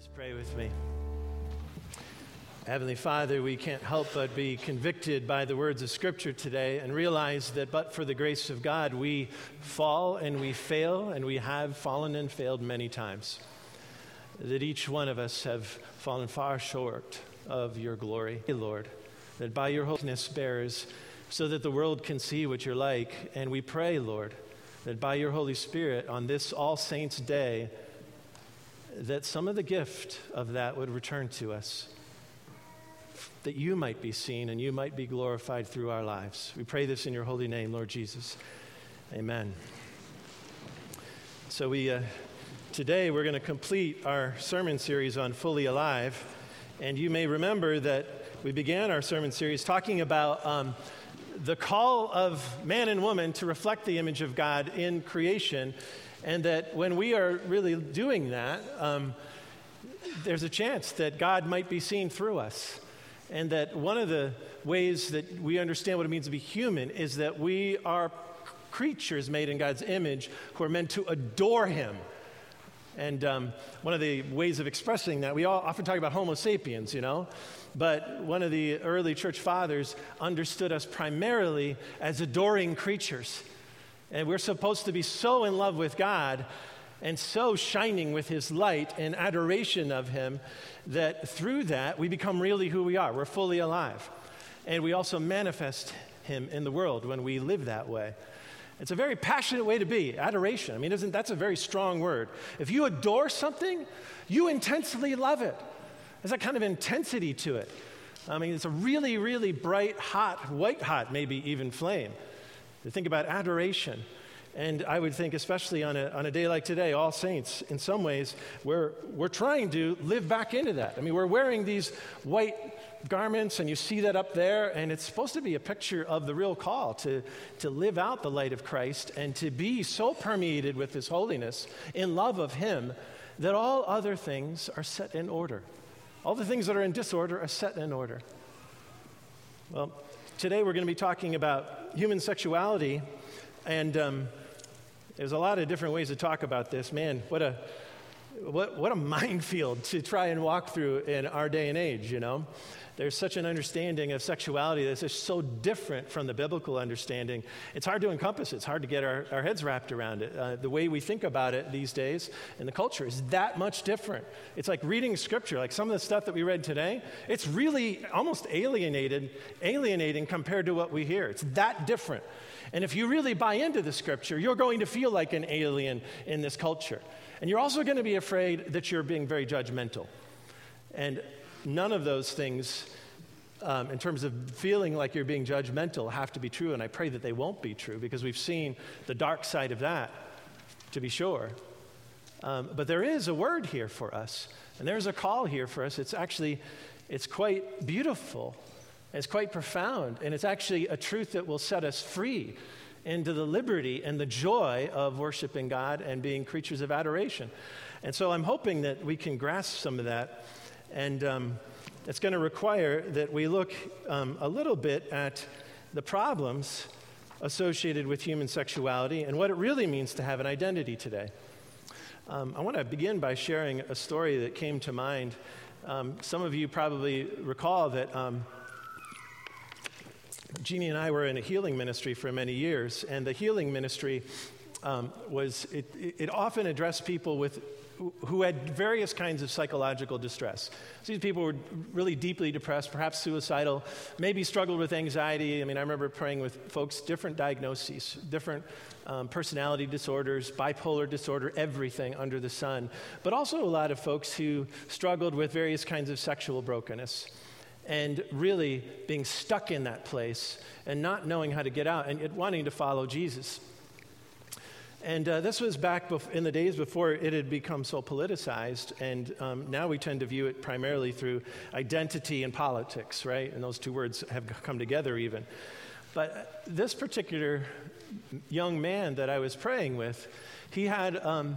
Please pray with me. Heavenly Father, we can't help but be convicted by the words of Scripture today and realize that but for the grace of God, we fall and we fail, and we have fallen and failed many times. That each one of us have fallen far short of your glory, Lord. That by your holiness bears so that the world can see what you're like. And we pray, Lord, that by your Holy Spirit on this All Saints' Day, that some of the gift of that would return to us, that you might be seen and you might be glorified through our lives. We pray this in your holy name, Lord Jesus. Amen. So, we, uh, today we're going to complete our sermon series on Fully Alive. And you may remember that we began our sermon series talking about um, the call of man and woman to reflect the image of God in creation and that when we are really doing that, um, there's a chance that God might be seen through us. And that one of the ways that we understand what it means to be human is that we are creatures made in God's image who are meant to adore Him. And um, one of the ways of expressing that, we all often talk about Homo sapiens, you know, but one of the early church fathers understood us primarily as adoring creatures. And we're supposed to be so in love with God and so shining with His light and adoration of Him that through that we become really who we are. We're fully alive. And we also manifest Him in the world when we live that way. It's a very passionate way to be, adoration. I mean, isn't that's a very strong word. If you adore something, you intensely love it. There's a kind of intensity to it. I mean, it's a really, really bright, hot, white hot, maybe even flame to think about adoration. And I would think, especially on a, on a day like today, All Saints, in some ways, we're, we're trying to live back into that. I mean, we're wearing these white garments, and you see that up there, and it's supposed to be a picture of the real call to, to live out the light of Christ and to be so permeated with His holiness in love of Him that all other things are set in order. All the things that are in disorder are set in order. Well, today we're going to be talking about human sexuality, and um, there's a lot of different ways to talk about this. Man, what a what, what a minefield to try and walk through in our day and age, you know? There's such an understanding of sexuality that's just so different from the biblical understanding. It's hard to encompass it, it's hard to get our, our heads wrapped around it. Uh, the way we think about it these days in the culture is that much different. It's like reading scripture, like some of the stuff that we read today, it's really almost alienated, alienating compared to what we hear. It's that different. And if you really buy into the scripture, you're going to feel like an alien in this culture. And you're also going to be afraid that you're being very judgmental. And none of those things, um, in terms of feeling like you're being judgmental, have to be true. And I pray that they won't be true because we've seen the dark side of that, to be sure. Um, but there is a word here for us, and there's a call here for us. It's actually, it's quite beautiful. It's quite profound, and it's actually a truth that will set us free into the liberty and the joy of worshiping God and being creatures of adoration. And so I'm hoping that we can grasp some of that and um, it's going to require that we look um, a little bit at the problems associated with human sexuality and what it really means to have an identity today. Um, I want to begin by sharing a story that came to mind. Um, some of you probably recall that um, Jeannie and I were in a healing ministry for many years, and the healing ministry um, was, it, it often addressed people with who had various kinds of psychological distress. So these people were really deeply depressed, perhaps suicidal, maybe struggled with anxiety. I mean, I remember praying with folks, different diagnoses, different um, personality disorders, bipolar disorder, everything under the sun. But also a lot of folks who struggled with various kinds of sexual brokenness and really being stuck in that place and not knowing how to get out and yet wanting to follow Jesus. And uh, this was back bef- in the days before it had become so politicized. And um, now we tend to view it primarily through identity and politics, right? And those two words have come together even. But this particular young man that I was praying with, he had, um,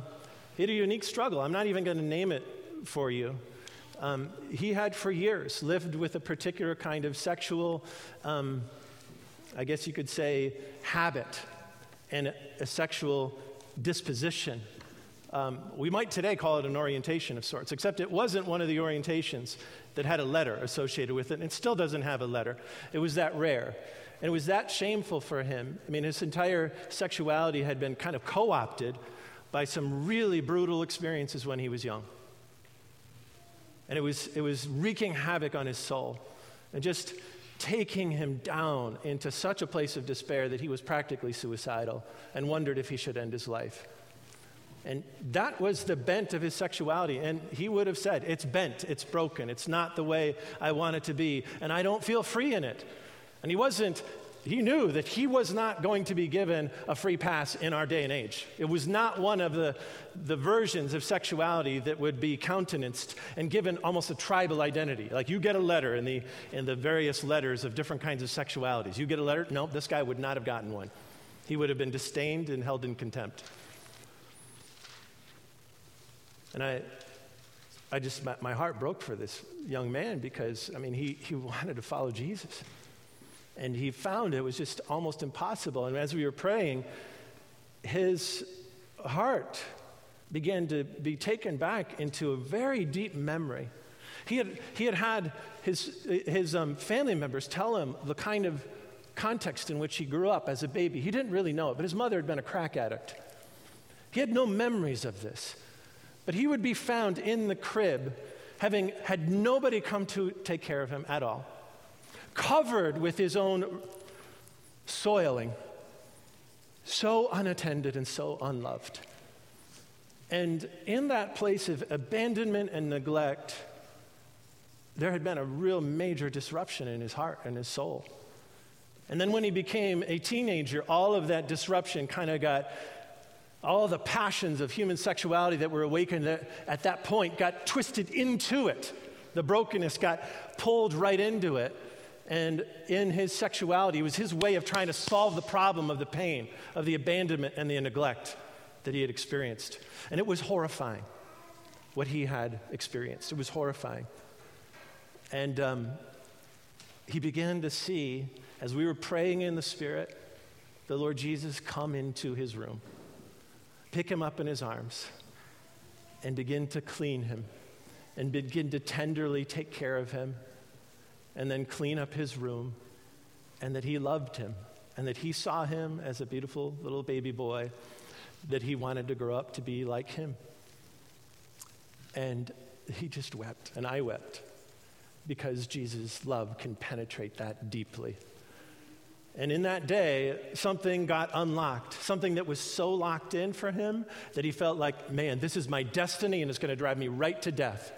he had a unique struggle. I'm not even going to name it for you. Um, he had for years lived with a particular kind of sexual, um, I guess you could say, habit and a sexual disposition um, we might today call it an orientation of sorts, except it wasn't one of the orientations that had a letter associated with it, and it still doesn't have a letter. It was that rare. And it was that shameful for him. I mean, his entire sexuality had been kind of co opted by some really brutal experiences when he was young. And it was, it was wreaking havoc on his soul and just taking him down into such a place of despair that he was practically suicidal and wondered if he should end his life. And that was the bent of his sexuality. And he would have said, It's bent, it's broken, it's not the way I want it to be, and I don't feel free in it. And he wasn't, he knew that he was not going to be given a free pass in our day and age. It was not one of the, the versions of sexuality that would be countenanced and given almost a tribal identity. Like you get a letter in the, in the various letters of different kinds of sexualities. You get a letter, no, this guy would not have gotten one. He would have been disdained and held in contempt. And I, I just, my, my heart broke for this young man because, I mean, he, he wanted to follow Jesus. And he found it was just almost impossible. And as we were praying, his heart began to be taken back into a very deep memory. He had, he had had his, his um, family members tell him the kind of context in which he grew up as a baby. He didn't really know it, but his mother had been a crack addict. He had no memories of this. But he would be found in the crib, having had nobody come to take care of him at all, covered with his own soiling, so unattended and so unloved. And in that place of abandonment and neglect, there had been a real major disruption in his heart and his soul. And then when he became a teenager, all of that disruption kind of got all the passions of human sexuality that were awakened at that point got twisted into it. The brokenness got pulled right into it. And in his sexuality, it was his way of trying to solve the problem of the pain, of the abandonment and the neglect that he had experienced. And it was horrifying what he had experienced. It was horrifying. And um, he began to see, as we were praying in the Spirit, the Lord Jesus come into his room pick him up in his arms and begin to clean him and begin to tenderly take care of him and then clean up his room and that he loved him and that he saw him as a beautiful little baby boy that he wanted to grow up to be like him. And he just wept, and I wept because Jesus' love can penetrate that deeply. And in that day, something got unlocked, something that was so locked in for him that he felt like, man, this is my destiny and it's going to drive me right to death.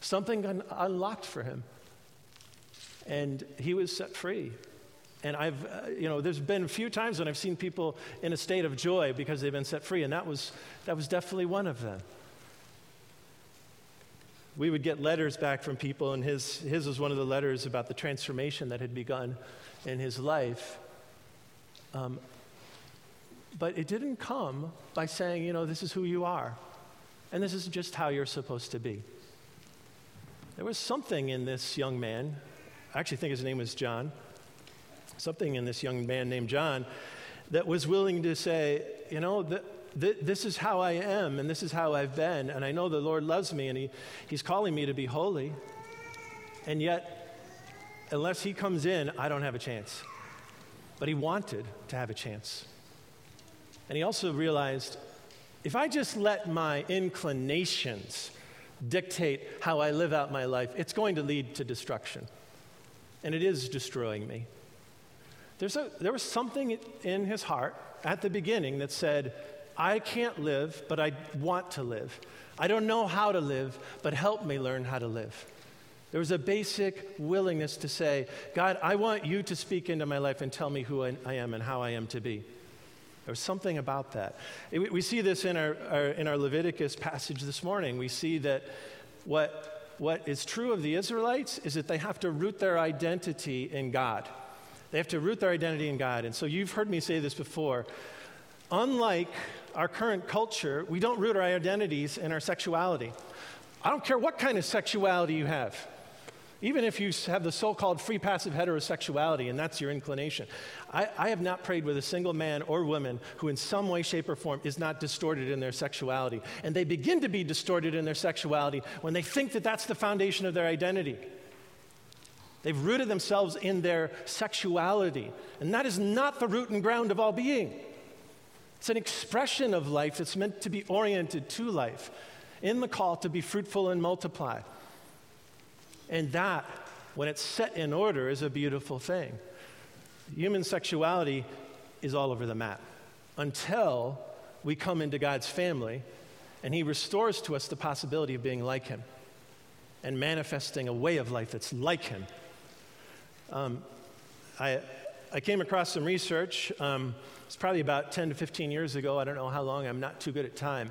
Something got unlocked for him. And he was set free. And I've, uh, you know, there's been a few times when I've seen people in a state of joy because they've been set free, and that was, that was definitely one of them. We would get letters back from people, and his, his was one of the letters about the transformation that had begun in his life. Um, but it didn't come by saying, you know, this is who you are, and this is just how you're supposed to be. There was something in this young man, I actually think his name was John, something in this young man named John that was willing to say, you know, th- th- this is how I am, and this is how I've been, and I know the Lord loves me, and he, He's calling me to be holy. And yet, unless he comes in, I don't have a chance. But he wanted to have a chance. And he also realized if I just let my inclinations dictate how I live out my life, it's going to lead to destruction. And it is destroying me. A, there was something in his heart at the beginning that said, I can't live, but I want to live. I don't know how to live, but help me learn how to live. There was a basic willingness to say, God, I want you to speak into my life and tell me who I am and how I am to be. There was something about that. We see this in our, our, in our Leviticus passage this morning. We see that what, what is true of the Israelites is that they have to root their identity in God. They have to root their identity in God. And so you've heard me say this before. Unlike our current culture, we don't root our identities in our sexuality. I don't care what kind of sexuality you have. Even if you have the so called free passive heterosexuality and that's your inclination, I, I, have not prayed with a single man or woman who, in some way, shape, or form, is not distorted in their sexuality. And they begin to be distorted in their sexuality when they think that that's the foundation of their identity. They've rooted themselves in their sexuality, and that is not the root and ground of all being. It's an expression of life that's meant to be oriented to life, in the call to be fruitful and multiply. And that, when it's set in order, is a beautiful thing. Human sexuality is all over the map until we come into God's family and He restores to us the possibility of being like Him and manifesting a way of life that's like Him. Um, I, I came across some research. Um, it's probably about 10 to 15 years ago. I don't know how long. I'm not too good at time.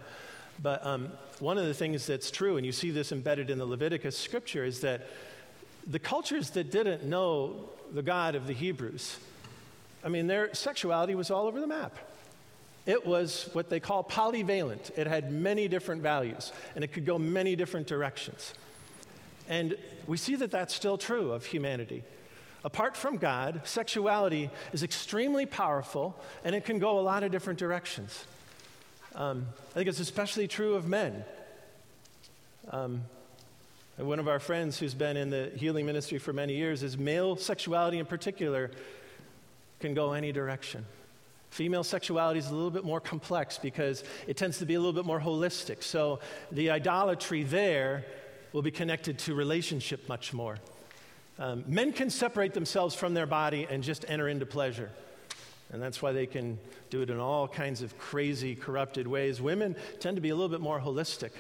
But um, one of the things that's true, and you see this embedded in the Leviticus scripture, is that the cultures that didn't know the God of the Hebrews, I mean, their sexuality was all over the map. It was what they call polyvalent. It had many different values, and it could go many different directions. And we see that that's still true of humanity. Apart from God, sexuality is extremely powerful, and it can go a lot of different directions. Um, I think it's especially true of men. Um, one of our friends who's been in the healing ministry for many years is male sexuality in particular can go any direction. Female sexuality is a little bit more complex because it tends to be a little bit more holistic. So the idolatry there will be connected to relationship much more. Um, men can separate themselves from their body and just enter into pleasure. And that's why they can do it in all kinds of crazy, corrupted ways. Women tend to be a little bit more holistic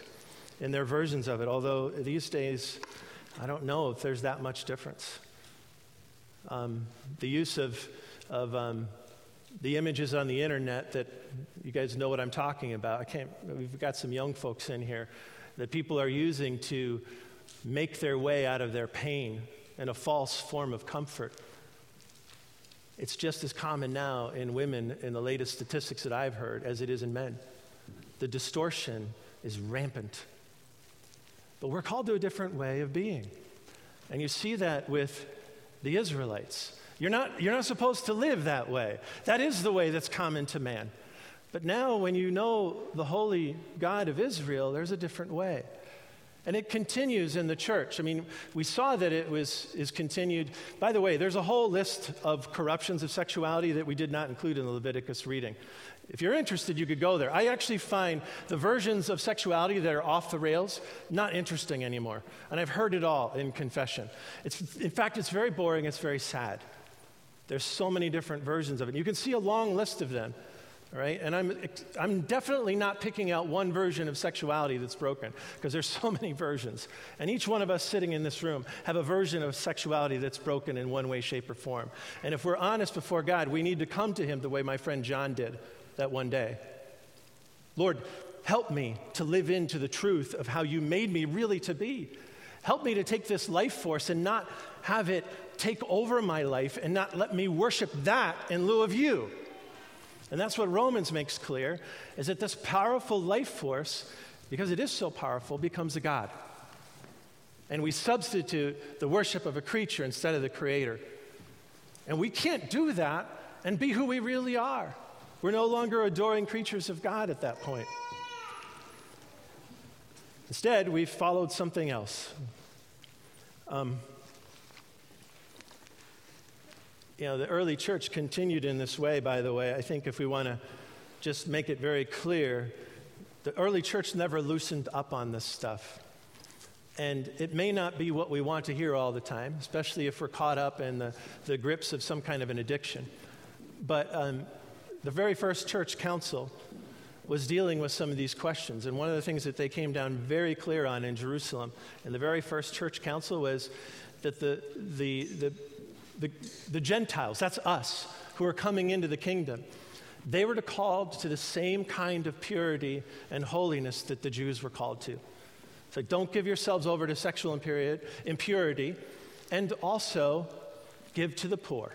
in their versions of it, although these days, I don't know if there's that much difference. Um, the use of, of um, the images on the internet that you guys know what I'm talking about. I can't, we've got some young folks in here that people are using to make their way out of their pain in a false form of comfort. It's just as common now in women in the latest statistics that I've heard as it is in men. The distortion is rampant. But we're called to a different way of being. And you see that with the Israelites. You're not, you're not supposed to live that way. That is the way that's common to man. But now, when you know the holy God of Israel, there's a different way. And it continues in the church. I mean, we saw that it was is continued. By the way, there's a whole list of corruptions of sexuality that we did not include in the Leviticus reading. If you're interested, you could go there. I actually find the versions of sexuality that are off the rails not interesting anymore. And I've heard it all in confession. It's, in fact, it's very boring, it's very sad. There's so many different versions of it. You can see a long list of them right? And I'm, I'm definitely not picking out one version of sexuality that's broken because there's so many versions. And each one of us sitting in this room have a version of sexuality that's broken in one way, shape, or form. And if we're honest before God, we need to come to Him the way my friend John did that one day. Lord, help me to live into the truth of how you made me really to be. Help me to take this life force and not have it take over my life and not let me worship that in lieu of you. And that's what Romans makes clear is that this powerful life force, because it is so powerful, becomes a God. And we substitute the worship of a creature instead of the creator. And we can't do that and be who we really are. We're no longer adoring creatures of God at that point. Instead, we've followed something else. Um, you know, the early church continued in this way, by the way. I think if we want to just make it very clear, the early church never loosened up on this stuff. And it may not be what we want to hear all the time, especially if we're caught up in the, the grips of some kind of an addiction. But um, the very first church council was dealing with some of these questions. And one of the things that they came down very clear on in Jerusalem in the very first church council was that the, the, the the, the Gentiles, that's us, who are coming into the kingdom, they were called to the same kind of purity and holiness that the Jews were called to. So don't give yourselves over to sexual impurity, and also give to the poor.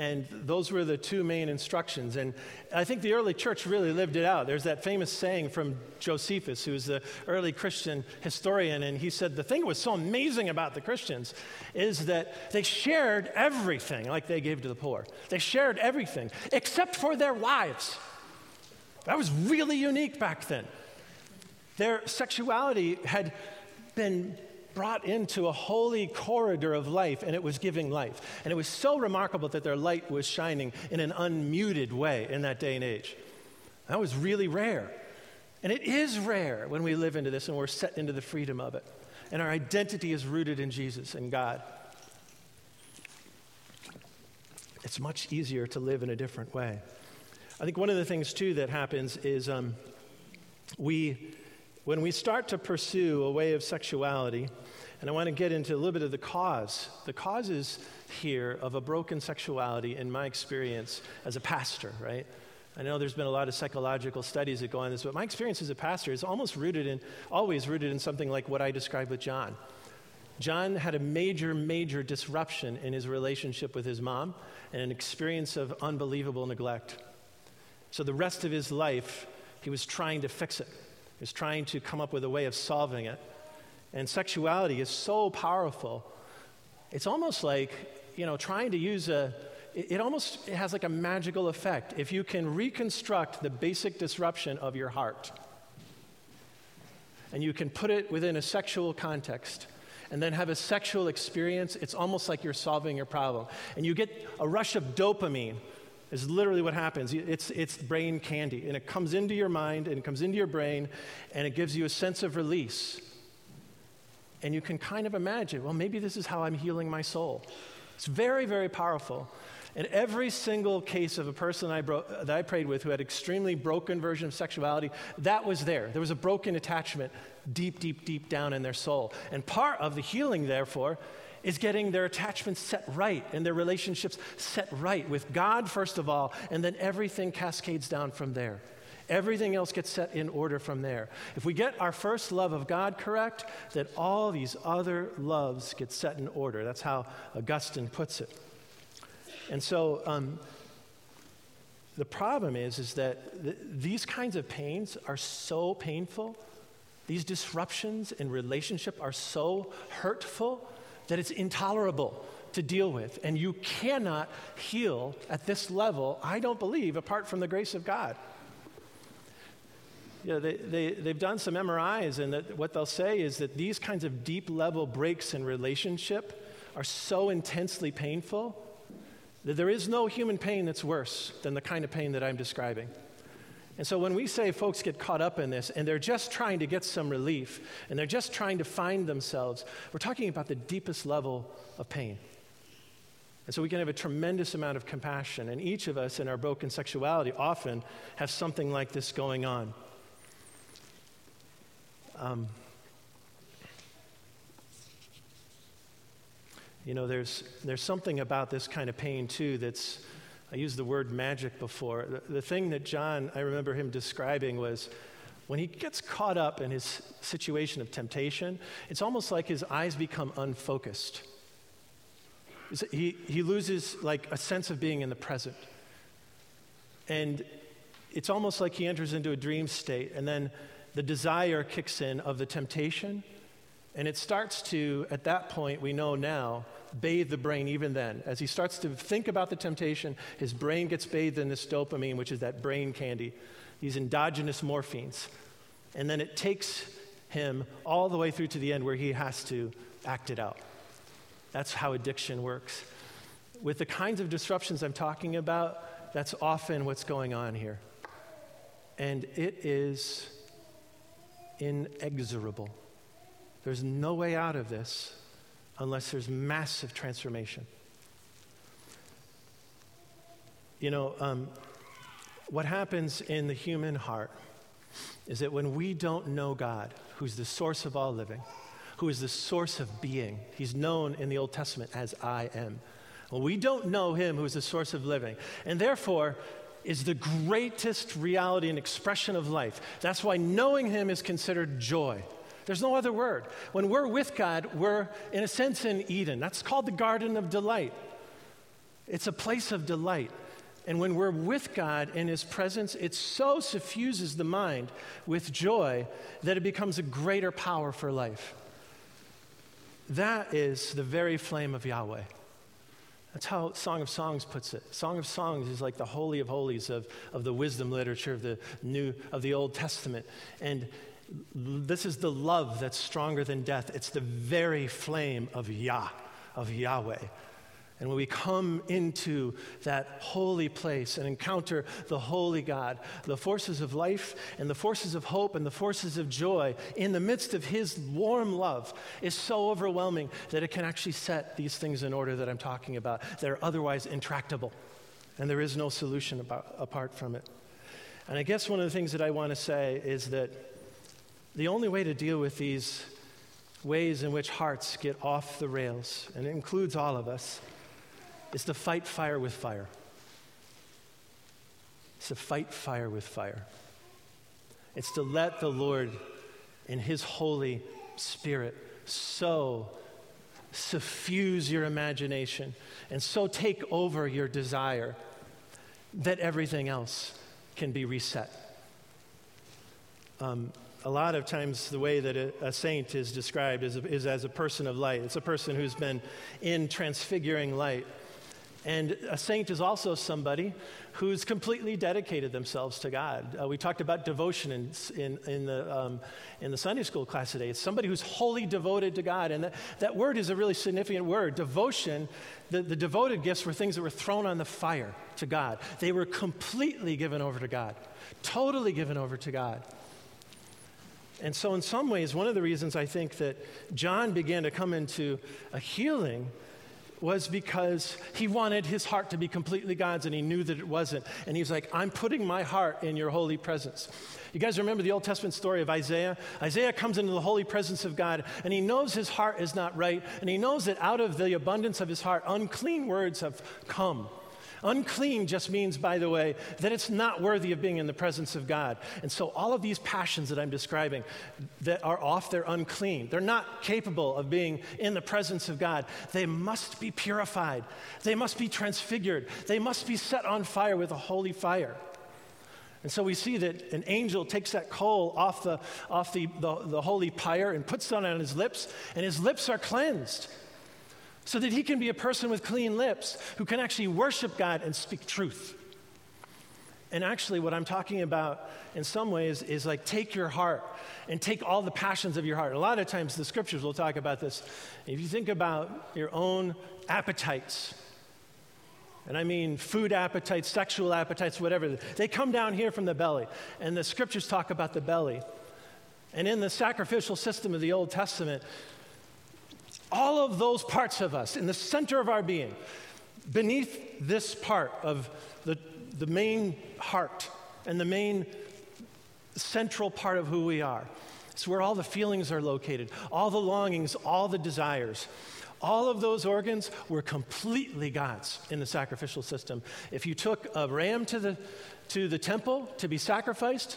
And those were the two main instructions. And I think the early church really lived it out. There's that famous saying from Josephus, who was the early Christian historian, and he said the thing that was so amazing about the Christians is that they shared everything like they gave to the poor. They shared everything except for their wives. That was really unique back then. Their sexuality had been brought into a holy corridor of life and it was giving life. And it was so remarkable that their light was shining in an unmuted way in that day and age. That was really rare. And it is rare when we live into this and we're set into the freedom of it. And our identity is rooted in Jesus and God. It's much easier to live in a different way. I think one of the things, too, that happens is um, we when we start to pursue a way of sexuality, and I want to get into a little bit of the cause, the causes here of a broken sexuality, in my experience as a pastor, right? I know there's been a lot of psychological studies that go on this, but my experience as a pastor is almost rooted in, always rooted in something like what I described with John. John had a major, major disruption in his relationship with his mom and an experience of unbelievable neglect. So the rest of his life, he was trying to fix it is trying to come up with a way of solving it. And sexuality is so powerful. It's almost like, you know, trying to use a, it, it almost it has like a magical effect. If you can reconstruct the basic disruption of your heart, and you can put it within a sexual context, and then have a sexual experience, it's almost like you're solving your problem. And you get a rush of dopamine is literally what happens. It's, it's brain candy, and it comes into your mind and it comes into your brain, and it gives you a sense of release. And you can kind of imagine, well, maybe this is how I'm healing my soul. It's very, very powerful. And every single case of a person I bro- that I prayed with who had extremely broken version of sexuality, that was there. There was a broken attachment deep, deep, deep down in their soul. And part of the healing, therefore, is getting their attachments set right and their relationships set right with God, first of all, and then everything cascades down from there. Everything else gets set in order from there. If we get our first love of God correct, then all these other loves get set in order. That's how Augustine puts it. And so um, the problem is, is that th- these kinds of pains are so painful. These disruptions in relationship are so hurtful that it's intolerable to deal with. And you cannot heal at this level, I don't believe, apart from the grace of God. You know, they, they, they've done some MRIs, and that what they'll say is that these kinds of deep level breaks in relationship are so intensely painful that there is no human pain that's worse than the kind of pain that I'm describing. And so when we say folks get caught up in this and they're just trying to get some relief and they're just trying to find themselves, we're talking about the deepest level of pain. And so we can have a tremendous amount of compassion. And each of us in our broken sexuality often have something like this going on. Um, you know, there's, there's something about this kind of pain, too, that's I used the word magic before. The, the thing that John, I remember him describing was when he gets caught up in his situation of temptation, it's almost like his eyes become unfocused. He, he loses like a sense of being in the present. And it's almost like he enters into a dream state, and then the desire kicks in of the temptation. And it starts to, at that point, we know now, bathe the brain even then. As he starts to think about the temptation, his brain gets bathed in this dopamine, which is that brain candy, these endogenous morphines. And then it takes him all the way through to the end where he has to act it out. That's how addiction works. With the kinds of disruptions I'm talking about, that's often what's going on here. And it is inexorable. There's no way out of this unless there's massive transformation. You know, um, what happens in the human heart is that when we don't know God, who's the source of all living, who is the source of being, he's known in the Old Testament as I am. Well, we don't know him who is the source of living, and therefore is the greatest reality and expression of life. That's why knowing him is considered joy. There's no other word. When we're with God, we're, in a sense, in Eden. That's called the Garden of Delight. It's a place of delight. And when we're with God in His presence, it so suffuses the mind with joy that it becomes a greater power for life. That is the very flame of Yahweh. That's how Song of Songs puts it. Song of Songs is like the holy of holies of, of the wisdom literature of the new of the Old Testament. And this is the love that's stronger than death. It's the very flame of Yah, of Yahweh. And when we come into that holy place and encounter the holy God, the forces of life and the forces of hope and the forces of joy in the midst of His warm love is so overwhelming that it can actually set these things in order that I'm talking about that are otherwise intractable. And there is no solution about, apart from it. And I guess one of the things that I want to say is that the only way to deal with these ways in which hearts get off the rails, and it includes all of us, is to fight fire with fire. It's to fight fire with fire. It's to let the Lord in His Holy Spirit so suffuse your imagination and so take over your desire that everything else can be reset. Um, a lot of times, the way that a, a saint is described is, is as a person of light. It's a person who's been in transfiguring light. And a saint is also somebody who's completely dedicated themselves to God. Uh, we talked about devotion in, in, in the, um, in the Sunday school class today. It's somebody who's wholly devoted to God. And that, that word is a really significant word. Devotion, the, the devoted gifts were things that were thrown on the fire to God. They were completely given over to God, totally given over to God. And so, in some ways, one of the reasons I think that John began to come into a healing was because he wanted his heart to be completely God's and he knew that it wasn't. And he was like, I'm putting my heart in your holy presence. You guys remember the Old Testament story of Isaiah? Isaiah comes into the holy presence of God and he knows his heart is not right and he knows that out of the abundance of his heart, unclean words have come. Unclean just means, by the way, that it's not worthy of being in the presence of God. And so, all of these passions that I'm describing that are off, they're unclean. They're not capable of being in the presence of God. They must be purified, they must be transfigured, they must be set on fire with a holy fire. And so we see that an angel takes that coal off the, off the, the, the holy pyre and puts it on his lips, and his lips are cleansed so that he can be a person with clean lips who can actually worship God and speak truth. And actually, what I'm talking about in some ways is like take your heart and take all the passions of your heart. A lot of times, the scriptures will talk about this. If you think about your own appetites, and I mean food appetites, sexual appetites, whatever, they come down here from the belly. And the scriptures talk about the belly. And in the sacrificial system of the Old Testament, all of those parts of us in the center of our being, beneath this part of the, the main heart and the main central part of who we are. It's where all the feelings are located, all the longings, all the desires. All of those organs were completely God's in the sacrificial system. If you took a ram to the, to the temple to be sacrificed,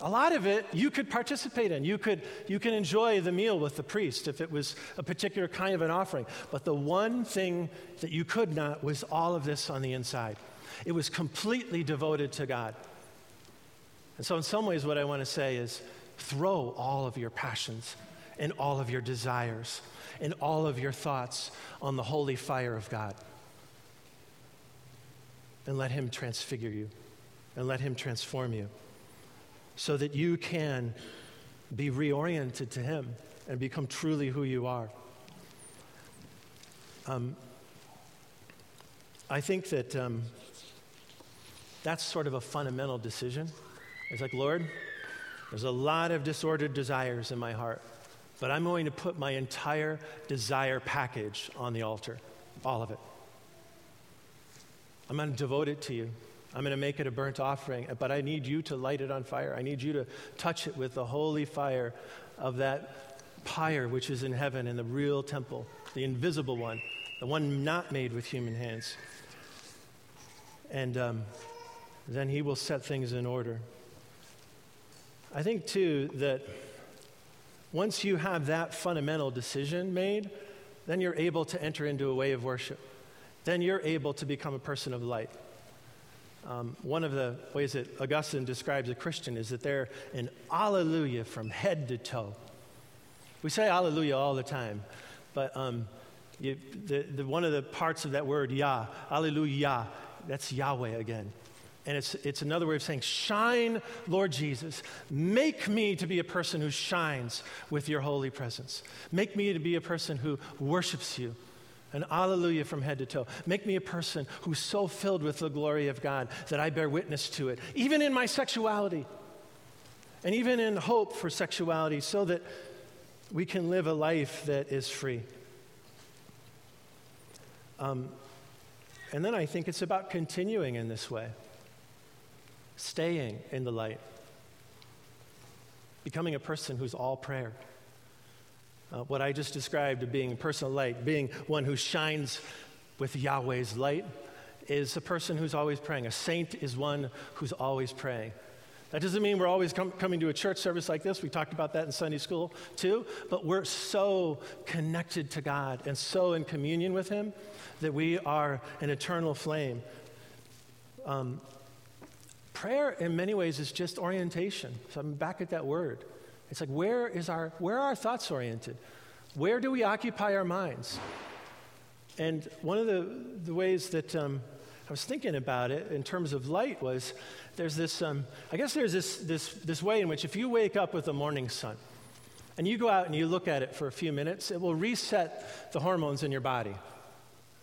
a lot of it you could participate in. You could, you can enjoy the meal with the priest if it was a particular kind of an offering. But the one thing that you could not was all of this on the inside. It was completely devoted to God. And so, in some ways, what I want to say is throw all of your passions and all of your desires and all of your thoughts on the holy fire of God. And let Him transfigure you and let Him transform you so that you can be reoriented to Him and become truly who you are. Um, I think that um, that's sort of a fundamental decision. It's like, Lord, there's a lot of disordered desires in my heart, but I'm going to put my entire desire package on the altar, all of it. I'm going to devote it to you. I'm going to make it a burnt offering, but I need you to light it on fire. I need you to touch it with the holy fire of that pyre which is in heaven in the real temple, the invisible one, the one not made with human hands. And um, then he will set things in order. I think, too, that once you have that fundamental decision made, then you're able to enter into a way of worship. then you're able to become a person of light. Um, one of the ways that Augustine describes a Christian is that they're an alleluia from head to toe. We say alleluia all the time, but um, you, the, the, one of the parts of that word, Yah, alleluia, that's Yahweh again. And it's, it's another way of saying, Shine, Lord Jesus. Make me to be a person who shines with your holy presence. Make me to be a person who worships you. An alleluia from head to toe. Make me a person who's so filled with the glory of God that I bear witness to it, even in my sexuality, and even in hope for sexuality, so that we can live a life that is free. Um, and then I think it's about continuing in this way staying in the light, becoming a person who's all prayer. Uh, what I just described of being a personal light, being one who shines with Yahweh's light, is a person who's always praying. A saint is one who's always praying. That doesn't mean we're always com- coming to a church service like this. We talked about that in Sunday school too. But we're so connected to God and so in communion with Him that we are an eternal flame. Um, prayer in many ways is just orientation. So I'm back at that word. It's like where is our where are our thoughts oriented? Where do we occupy our minds? And one of the, the ways that um, I was thinking about it in terms of light was there's this, um, I guess there's this, this, this way in which if you wake up with the morning sun and you go out and you look at it for a few minutes, it will reset the hormones in your body.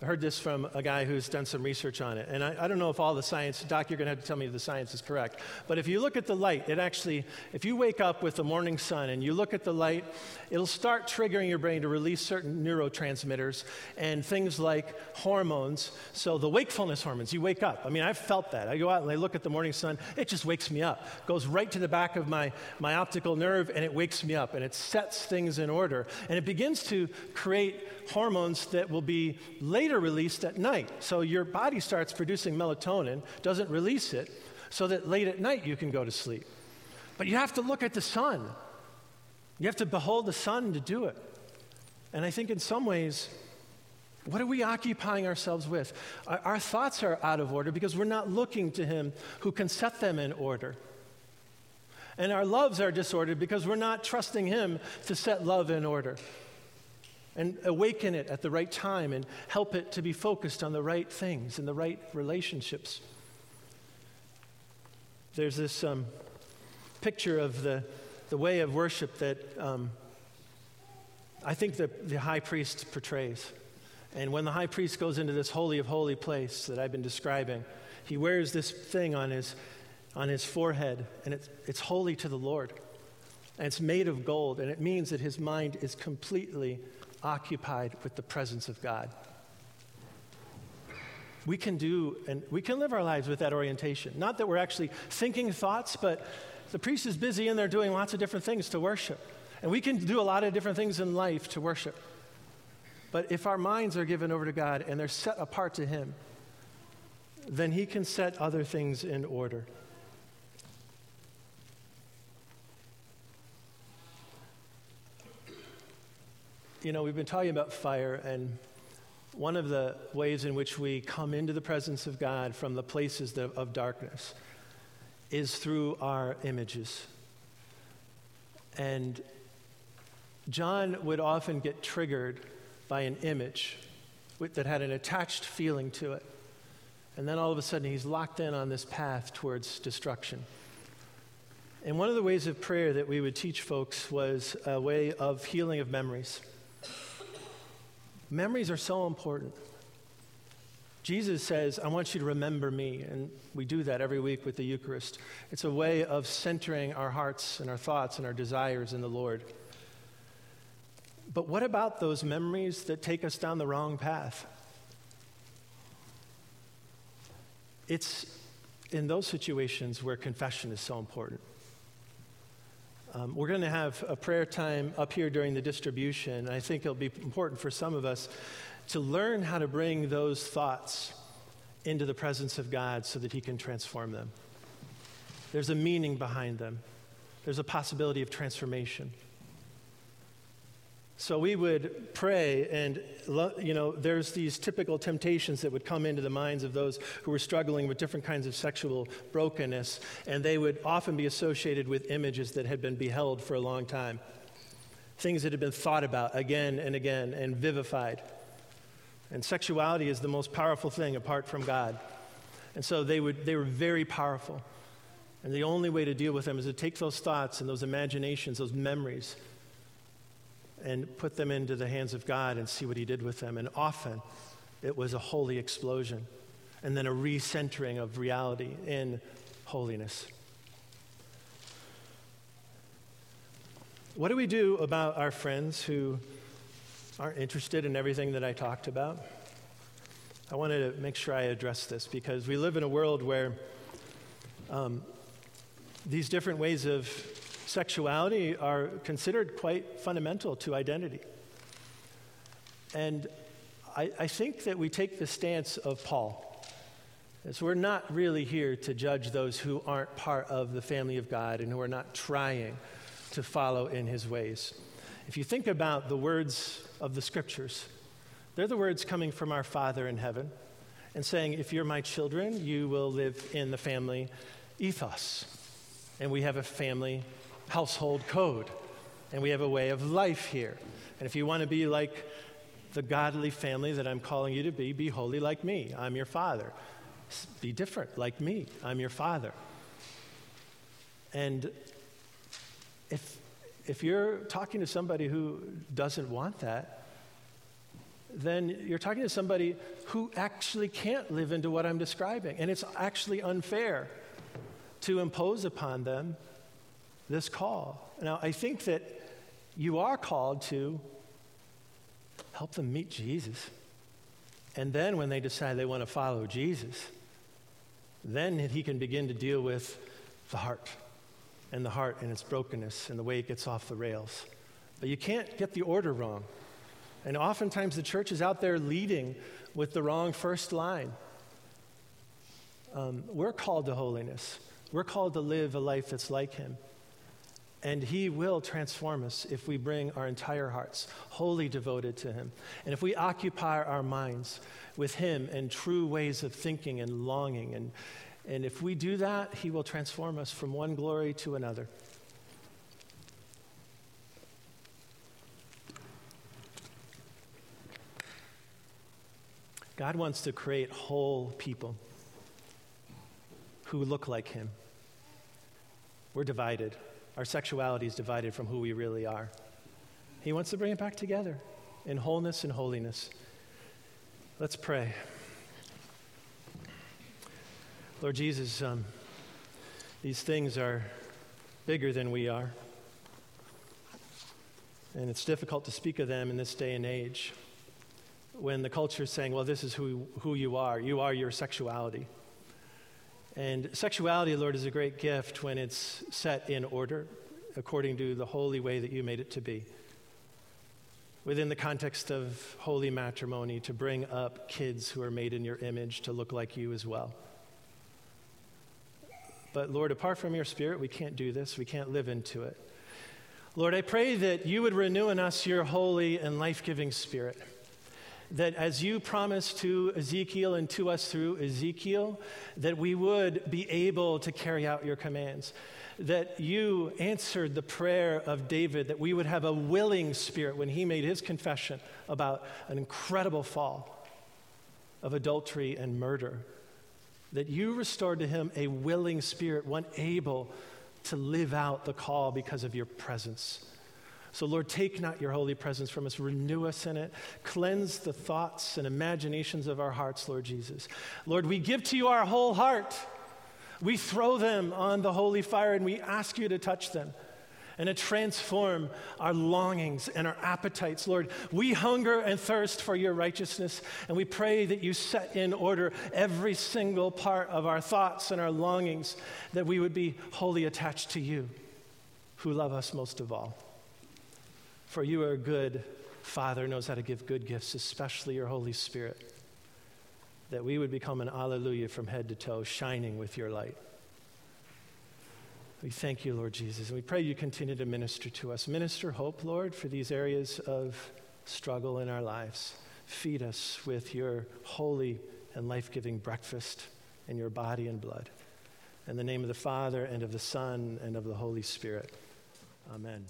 I heard this from a guy who's done some research on it. And I, I, don't know if all the science, Doc, you're going to have to tell me if the science is correct. But if you look at the light, it actually, if you wake up with the morning sun and you look at the light, it'll start triggering your brain to release certain neurotransmitters and things like hormones. So the wakefulness hormones, you wake up. I mean, I've felt that. I go out and I look at the morning sun, it just wakes me up. It Goes right to the back of my, my optical nerve and it wakes me up and it sets things in order. And it begins to create hormones that will be later released at night. So your body starts producing melatonin, doesn't release it, so that late at night you can go to sleep. But you have to look at the sun. You have to behold the sun to do it. And I think in some ways, what are we occupying ourselves with? Our, our, thoughts are out of order because we're not looking to Him who can set them in order. And our loves are disordered because we're not trusting Him to set love in order and awaken it at the right time and help it to be focused on the right things and the right relationships. There's this um, picture of the, the way of worship that um, I think the, the high priest portrays. And when the high priest goes into this holy of holy place that I've been describing, he wears this thing on his, on his forehead, and it's, it's holy to the Lord. And it's made of gold, and it means that his mind is completely occupied with the presence of God. We can do, and we can live our lives with that orientation. Not that we're actually thinking thoughts, but the priest is busy and they're doing lots of different things to worship. And we can do a lot of different things in life to worship. But if our minds are given over to God and they're set apart to Him, then He can set other things in order. You know, we've been talking about fire, and one of the ways in which we come into the presence of God from the places of darkness is through our images. And John would often get triggered by an image that had an attached feeling to it. And then all of a sudden, he's locked in on this path towards destruction. And one of the ways of prayer that we would teach folks was a way of healing of memories. Memories are so important. Jesus says, I want you to remember me. And we do that every week with the Eucharist. It's a way of centering our hearts and our thoughts and our desires in the Lord. But what about those memories that take us down the wrong path? It's in those situations where confession is so important. Um, we're going to have a prayer time up here during the distribution. I think it'll be important for some of us to learn how to bring those thoughts into the presence of God so that He can transform them. There's a meaning behind them, there's a possibility of transformation. So we would pray, and you know, there's these typical temptations that would come into the minds of those who were struggling with different kinds of sexual brokenness, and they would often be associated with images that had been beheld for a long time, things that had been thought about again and again and vivified. And sexuality is the most powerful thing apart from God. And so they, would, they were very powerful. And the only way to deal with them is to take those thoughts and those imaginations, those memories, and put them into the hands of God and see what He did with them. And often it was a holy explosion and then a recentering of reality in holiness. What do we do about our friends who aren't interested in everything that I talked about? I wanted to make sure I address this because we live in a world where um, these different ways of sexuality are considered quite fundamental to identity. And I, I think that we take the stance of Paul. As we're not really here to judge those who aren't part of the family of God and who are not trying to follow in his ways. If you think about the words of the scriptures, they're the words coming from our Father in heaven and saying, If you're my children, you will live in the family ethos. And we have a family household code, and we have a way of life here. And if you want to be like the godly family that I'm calling you to be, be holy like me. I'm your father. Be different like me. I'm your father. And if, if you're talking to somebody who doesn't want that, then you're talking to somebody who actually can't live into what I'm describing. And it's actually unfair to impose upon them this call. Now, I think that you are called to help them meet Jesus. And then when they decide they want to follow Jesus, then he can begin to deal with the heart and the heart and its brokenness and the way it gets off the rails. But you can't get the order wrong. And oftentimes the church is out there leading with the wrong first line. Um, we're called to holiness. We're called to live a life that's like Him. And He will transform us if we bring our entire hearts wholly devoted to Him. And if we occupy our minds with Him and true ways of thinking and longing. And, and if we do that, He will transform us from one glory to another. God wants to create whole people who look like Him. We're divided. Our sexuality is divided from who we really are. He wants to bring it back together in wholeness and holiness. Let's pray. Lord Jesus, um, these things are bigger than we are. And it's difficult to speak of them in this day and age when the culture is saying, well, this is who, who you are. You are your sexuality. And sexuality, Lord, is a great gift when it's set in order according to the holy way that you made it to be. Within the context of holy matrimony, to bring up kids who are made in your image to look like you as well. But Lord, apart from your spirit, we can't do this. We can't live into it. Lord, I pray that you would renew in us your holy and life giving spirit that as you promised to Ezekiel and to us through Ezekiel, that we would be able to carry out your commands. That you answered the prayer of David, that we would have a willing spirit when he made his confession about an incredible fall of adultery and murder. That you restored to him a willing spirit, one able to live out the call because of your presence. So, Lord, take not your holy presence from us, renew us in it, cleanse the thoughts and imaginations of our hearts, Lord Jesus. Lord, we give to you our whole heart. We throw them on the holy fire and we ask you to touch them and to transform our longings and our appetites. Lord, we hunger and thirst for your righteousness, and we pray that you set in order every single part of our thoughts and our longings, that we would be wholly attached to you, who love us most of all. For you are a good Father, knows how to give good gifts, especially your Holy Spirit, that we would become an alleluia from head to toe, shining with your light. We thank you, Lord Jesus, and we pray you continue to minister to us. Minister hope, Lord, for these areas of struggle in our lives. Feed us with your holy and life giving breakfast in your body and blood. In the name of the Father, and of the Son, and of the Holy Spirit. Amen.